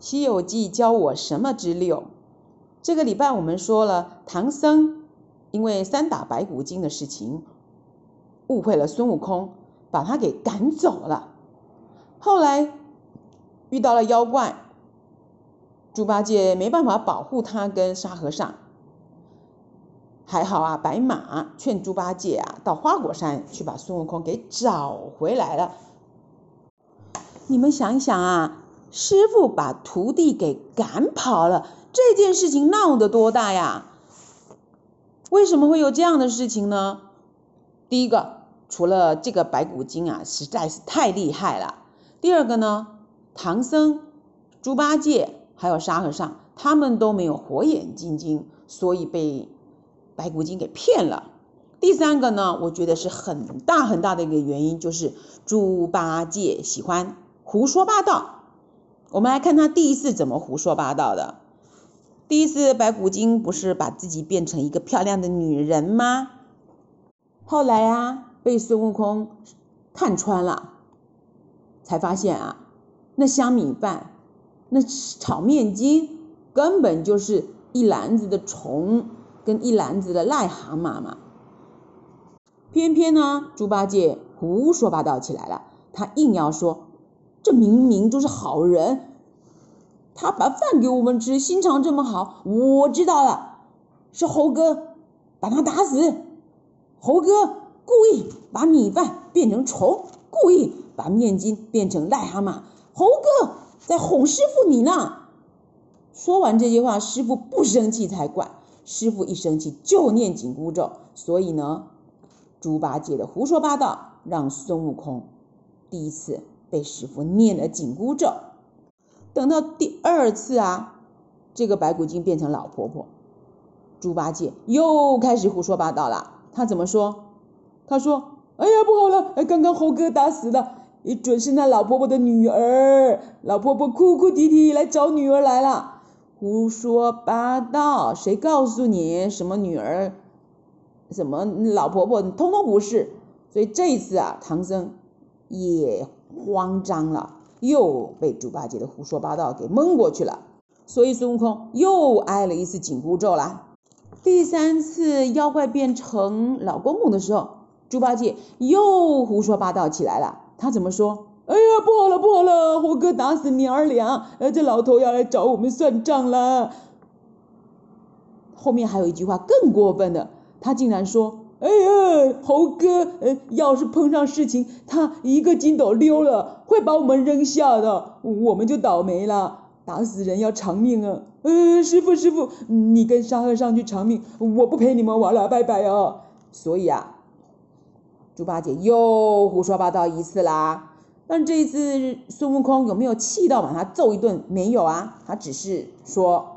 西游记教我什么之六？这个礼拜我们说了，唐僧因为三打白骨精的事情，误会了孙悟空，把他给赶走了。后来遇到了妖怪，猪八戒没办法保护他跟沙和尚。还好啊，白马劝猪八戒啊，到花果山去把孙悟空给找回来了。你们想一想啊，师傅把徒弟给赶跑了，这件事情闹得多大呀？为什么会有这样的事情呢？第一个，除了这个白骨精啊，实在是太厉害了。第二个呢，唐僧、猪八戒还有沙和尚，他们都没有火眼金睛，所以被。白骨精给骗了。第三个呢，我觉得是很大很大的一个原因，就是猪八戒喜欢胡说八道。我们来看他第一次怎么胡说八道的。第一次，白骨精不是把自己变成一个漂亮的女人吗？后来啊，被孙悟空看穿了，才发现啊，那香米饭、那炒面筋根本就是一篮子的虫。跟一篮子的癞蛤蟆嘛，偏偏呢，猪八戒胡说八道起来了。他硬要说，这明明就是好人，他把饭给我们吃，心肠这么好。我知道了，是猴哥把他打死。猴哥故意把米饭变成虫，故意把面筋变成癞蛤蟆。猴哥在哄师傅你呢。说完这句话，师傅不生气才怪。师傅一生气就念紧箍咒，所以呢，猪八戒的胡说八道让孙悟空第一次被师傅念了紧箍咒。等到第二次啊，这个白骨精变成老婆婆，猪八戒又开始胡说八道了。他怎么说？他说：“哎呀，不好了！刚刚猴哥打死了，也准是那老婆婆的女儿。老婆婆哭哭啼啼来找女儿来了。”胡说八道！谁告诉你什么女儿、什么老婆婆，通通不是。所以这一次啊，唐僧也慌张了，又被猪八戒的胡说八道给蒙过去了。所以孙悟空又挨了一次紧箍咒啦。第三次妖怪变成老公公的时候，猪八戒又胡说八道起来了。他怎么说？哎呀，不好了，不好了！猴哥打死娘儿俩，呃，这老头要来找我们算账了。后面还有一句话更过分的，他竟然说：“哎呀，猴哥，呃，要是碰上事情，他一个筋斗溜了，会把我们扔下的，我们就倒霉了。打死人要偿命啊！呃，师傅，师傅，你跟沙和尚去偿命，我不陪你们玩了，拜拜啊！所以啊，猪八戒又胡说八道一次啦。但这一次孙悟空有没有气到把他揍一顿？没有啊，他只是说：“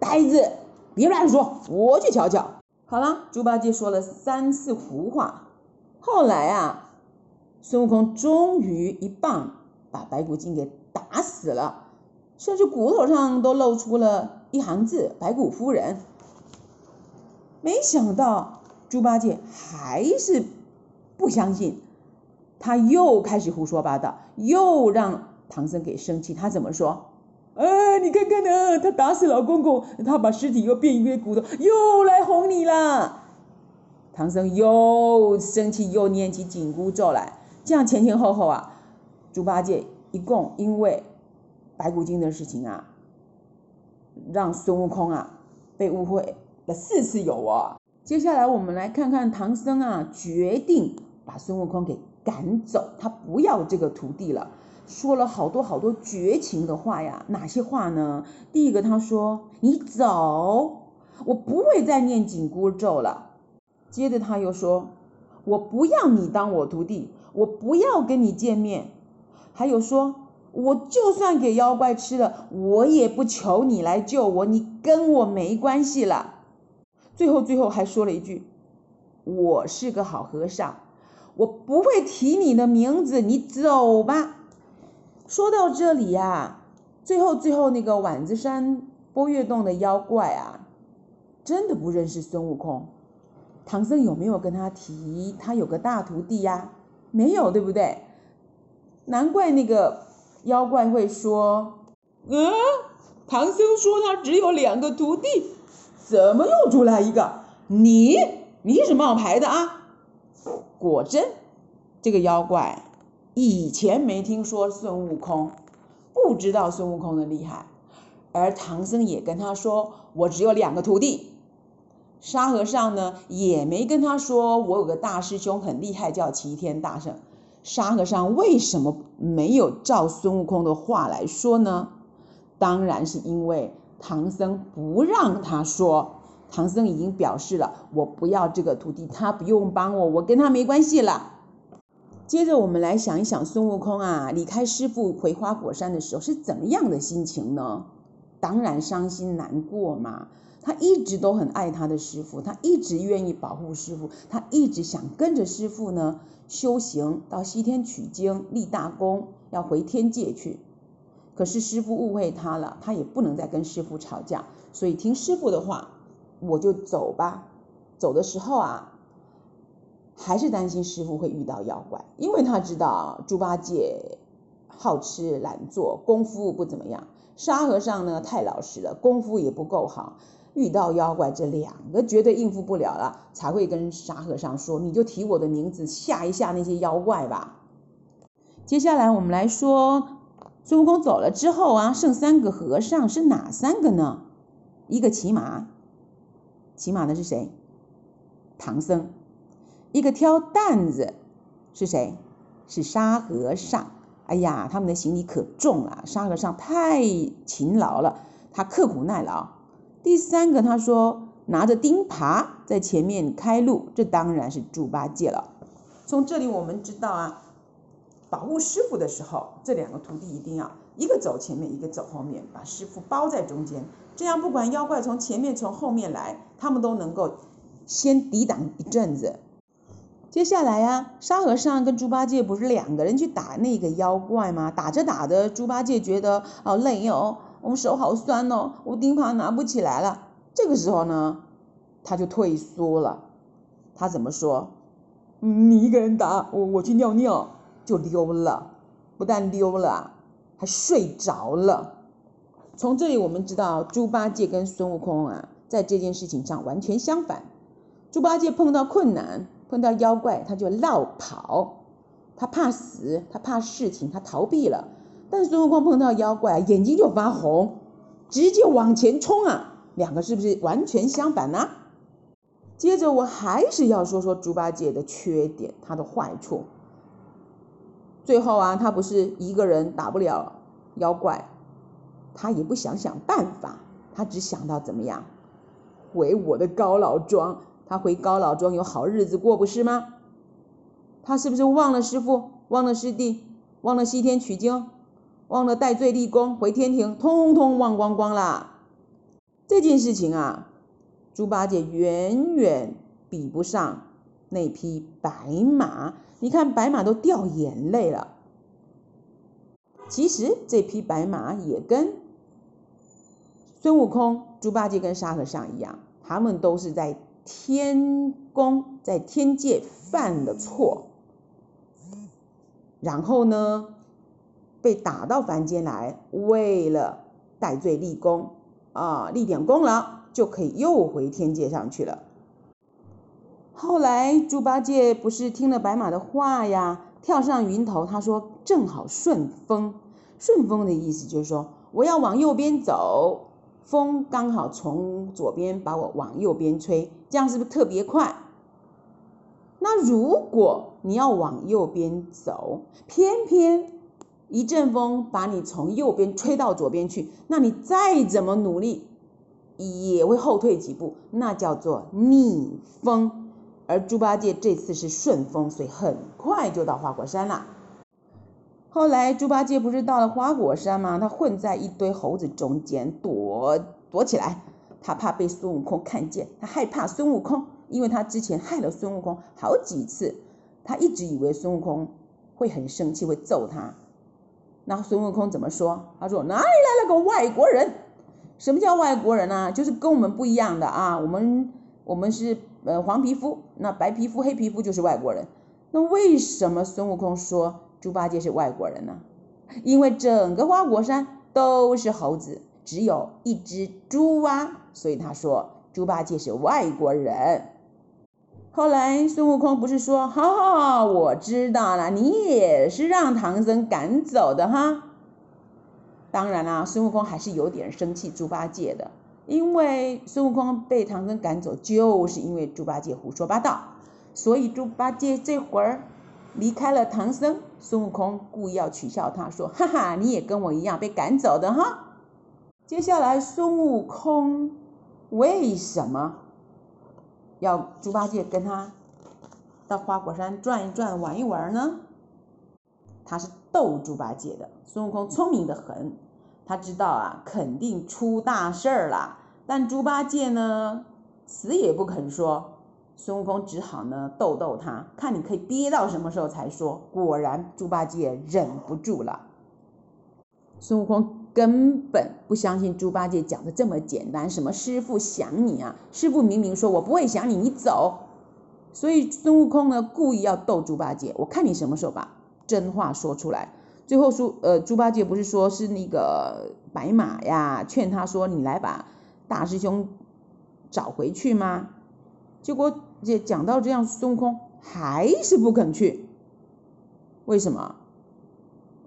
呆子，别乱说，我去瞧瞧。”好了，猪八戒说了三次胡话。后来啊，孙悟空终于一棒把白骨精给打死了，甚至骨头上都露出了一行字：“白骨夫人。”没想到猪八戒还是不相信。他又开始胡说八道，又让唐僧给生气。他怎么说？哎，你看看呢，他打死老公公，他把尸体又变一堆骨头，又来哄你啦。唐僧又生气，又念起紧箍咒来。这样前前后后啊，猪八戒一共因为白骨精的事情啊，让孙悟空啊被误会了四次有哦。接下来我们来看看唐僧啊，决定把孙悟空给。赶走他，不要这个徒弟了，说了好多好多绝情的话呀。哪些话呢？第一个，他说：“你走，我不会再念紧箍咒了。”接着他又说：“我不要你当我徒弟，我不要跟你见面。”还有说：“我就算给妖怪吃了，我也不求你来救我，你跟我没关系了。”最后最后还说了一句：“我是个好和尚。”我不会提你的名字，你走吧。说到这里呀，最后最后那个碗子山波月洞的妖怪啊，真的不认识孙悟空。唐僧有没有跟他提他有个大徒弟呀？没有，对不对？难怪那个妖怪会说嗯，唐僧说他只有两个徒弟，怎么又出来一个？你你是冒牌的啊？果真，这个妖怪以前没听说孙悟空，不知道孙悟空的厉害，而唐僧也跟他说，我只有两个徒弟。沙和尚呢也没跟他说，我有个大师兄很厉害，叫齐天大圣。沙和尚为什么没有照孙悟空的话来说呢？当然是因为唐僧不让他说。唐僧已经表示了，我不要这个徒弟，他不用帮我，我跟他没关系了。接着我们来想一想，孙悟空啊离开师父回花果山的时候是怎么样的心情呢？当然伤心难过嘛。他一直都很爱他的师父，他一直愿意保护师父，他一直想跟着师父呢修行，到西天取经立大功，要回天界去。可是师父误会他了，他也不能再跟师父吵架，所以听师父的话，我就走吧。走的时候啊，还是担心师傅会遇到妖怪，因为他知道猪八戒好吃懒做，功夫不怎么样；沙和尚呢太老实了，功夫也不够好。遇到妖怪，这两个绝对应付不了了，才会跟沙和尚说：“你就提我的名字吓一吓那些妖怪吧。”接下来我们来说，孙悟空走了之后啊，剩三个和尚是哪三个呢？一个骑马，骑马的是谁？唐僧。一个挑担子是谁？是沙和尚。哎呀，他们的行李可重了，沙和尚太勤劳了，他刻苦耐劳。第三个，他说拿着钉耙在前面开路，这当然是猪八戒了。从这里我们知道啊，保护师傅的时候，这两个徒弟一定要一个走前面，一个走后面，把师傅包在中间，这样不管妖怪从前面从后面来，他们都能够先抵挡一阵子。接下来啊，沙和尚跟猪八戒不是两个人去打那个妖怪吗？打着打着，猪八戒觉得好累哦。我们手好酸哦，我钉耙拿不起来了。这个时候呢，他就退缩了。他怎么说？你一个人打我，我去尿尿就溜了。不但溜了，还睡着了。从这里我们知道，猪八戒跟孙悟空啊，在这件事情上完全相反。猪八戒碰到困难，碰到妖怪，他就绕跑，他怕死，他怕事情，他逃避了。但是孙悟空碰到妖怪，眼睛就发红，直接往前冲啊！两个是不是完全相反呢？接着我还是要说说猪八戒的缺点，他的坏处。最后啊，他不是一个人打不了妖怪，他也不想想办法，他只想到怎么样回我的高老庄。他回高老庄有好日子过，不是吗？他是不是忘了师傅，忘了师弟，忘了西天取经？忘了戴罪立功，回天庭，通通忘光光啦！这件事情啊，猪八戒远远比不上那匹白马。你看白马都掉眼泪了。其实这匹白马也跟孙悟空、猪八戒跟沙和尚一样，他们都是在天宫、在天界犯了错，然后呢，被打到凡间来，为了戴罪立功啊，立点功劳，就可以又回天界上去了。后来猪八戒不是听了白马的话呀，跳上云头，他说正好顺风。顺风的意思就是说，我要往右边走，风刚好从左边把我往右边吹，这样是不是特别快？那如果你要往右边走，偏偏一阵风把你从右边吹到左边去，那你再怎么努力也会后退几步，那叫做逆风。而猪八戒这次是顺风，所以很快就到花果山了。后来猪八戒不是到了花果山吗？他混在一堆猴子中间躲躲起来，他怕被孙悟空看见，他害怕孙悟空，因为他之前害了孙悟空好几次，他一直以为孙悟空会很生气，会揍他。那孙悟空怎么说？他说：“哪里来了个外国人？什么叫外国人啊？就是跟我们不一样的啊！我们我们是呃黄皮肤，那白皮肤、黑皮肤就是外国人。那为什么孙悟空说猪八戒是外国人呢？因为整个花果山都是猴子，只有一只猪蛙，所以他说猪八戒是外国人。后来孙悟空不是说，好好好，我知道了，你也是让唐僧赶走的哈。当然啦，孙悟空还是有点生气猪八戒的，因为孙悟空被唐僧赶走，就是因为猪八戒胡说八道，所以猪八戒这会儿离开了唐僧。孙悟空故意要取笑他，说：“哈哈，你也跟我一样被赶走的哈。”接下来孙悟空为什么要猪八戒跟他到花果山转一转、玩一玩呢？他是逗猪八戒的。孙悟空聪明的很，他知道啊，肯定出大事儿了。但猪八戒呢，死也不肯说。孙悟空只好呢逗逗他，看你可以憋到什么时候才说。果然，猪八戒忍不住了。孙悟空根本不相信猪八戒讲的这么简单，什么师傅想你啊？师傅明明说我不会想你，你走。所以孙悟空呢，故意要逗猪八戒，我看你什么时候把真话说出来。最后说，呃，猪八戒不是说是那个白马呀，劝他说你来把大师兄找回去吗？结果也讲到这样，孙悟空还是不肯去。为什么？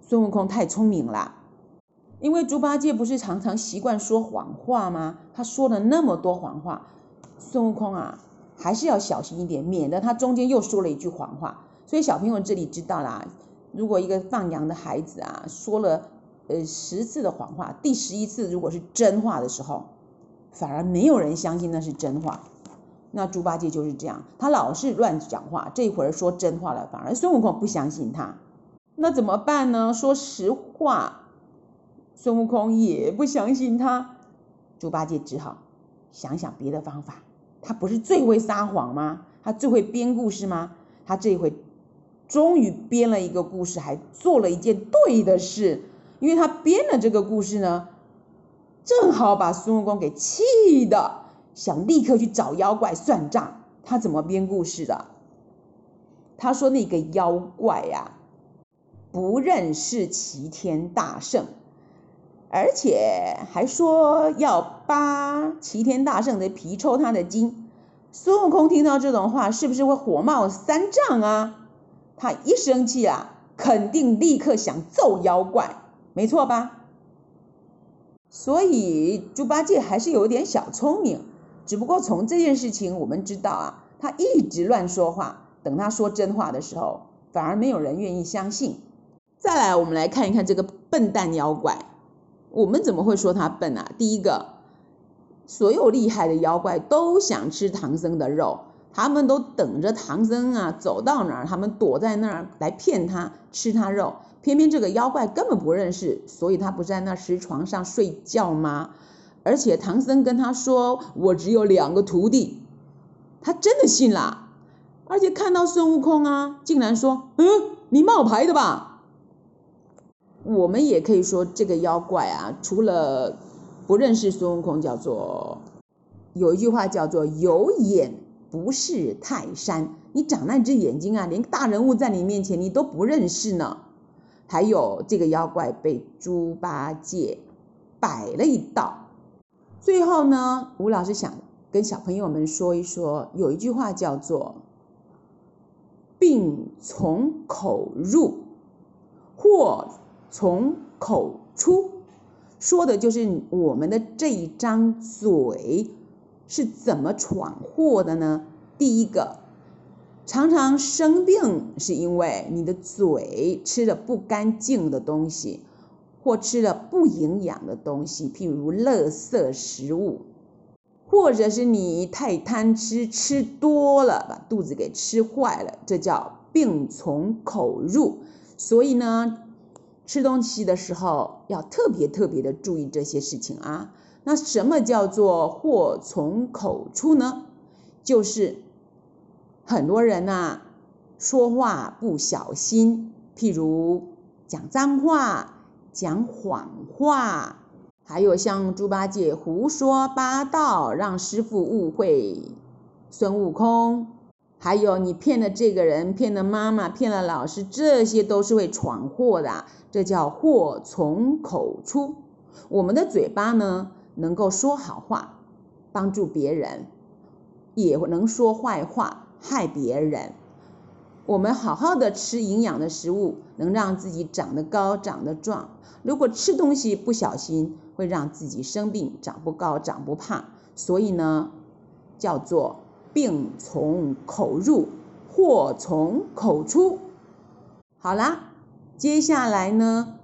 孙悟空太聪明了，因为猪八戒不是常常习惯说谎话吗？他说了那么多谎话，孙悟空啊，还是要小心一点，免得他中间又说了一句谎话。所以小朋友这里知道啦。如果一个放羊的孩子啊，说了呃十次的谎话，第十一次如果是真话的时候，反而没有人相信那是真话。那猪八戒就是这样，他老是乱讲话，这会儿说真话了，反而孙悟空不相信他。那怎么办呢？说实话，孙悟空也不相信他。猪八戒只好想想别的方法。他不是最会撒谎吗？他最会编故事吗？他这回。终于编了一个故事，还做了一件对的事，因为他编了这个故事呢，正好把孙悟空给气的，想立刻去找妖怪算账。他怎么编故事的？他说那个妖怪呀，不认识齐天大圣，而且还说要扒齐天大圣的皮，抽他的筋。孙悟空听到这种话，是不是会火冒三丈啊？他一生气啊，肯定立刻想揍妖怪，没错吧？所以猪八戒还是有点小聪明，只不过从这件事情我们知道啊，他一直乱说话，等他说真话的时候，反而没有人愿意相信。再来，我们来看一看这个笨蛋妖怪，我们怎么会说他笨啊？第一个，所有厉害的妖怪都想吃唐僧的肉。他们都等着唐僧啊走到哪儿，他们躲在那儿来骗他吃他肉。偏偏这个妖怪根本不认识，所以他不在那石床上睡觉吗？而且唐僧跟他说：“我只有两个徒弟。”他真的信了，而且看到孙悟空啊，竟然说：“嗯，你冒牌的吧？”我们也可以说这个妖怪啊，除了不认识孙悟空，叫做有一句话叫做“有眼”。不识泰山，你长那只眼睛啊，连大人物在你面前你都不认识呢。还有这个妖怪被猪八戒摆了一道。最后呢，吴老师想跟小朋友们说一说，有一句话叫做“病从口入，祸从口出”，说的就是我们的这一张嘴。是怎么闯祸的呢？第一个，常常生病是因为你的嘴吃了不干净的东西，或吃了不营养的东西，譬如垃圾食物，或者是你太贪吃，吃多了把肚子给吃坏了，这叫病从口入。所以呢，吃东西的时候要特别特别的注意这些事情啊。那什么叫做祸从口出呢？就是很多人呐、说话不小心，譬如讲脏话、讲谎话，还有像猪八戒胡说八道，让师傅误会孙悟空，还有你骗了这个人，骗了妈妈，骗了老师，这些都是会闯祸的，这叫祸从口出。我们的嘴巴呢，能够说好话，帮助别人，也能说坏话，害别人。我们好好的吃营养的食物，能让自己长得高、长得壮。如果吃东西不小心，会让自己生病，长不高、长不胖。所以呢，叫做病从口入，祸从口出。好啦，接下来呢，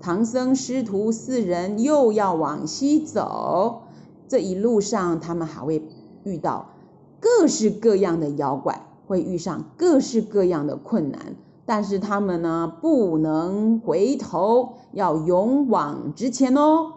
唐僧师徒四人又要往西走。这一路上，他们还会遇到各式各样的妖怪。会遇上各式各样的困难，但是他们呢，不能回头，要勇往直前哦。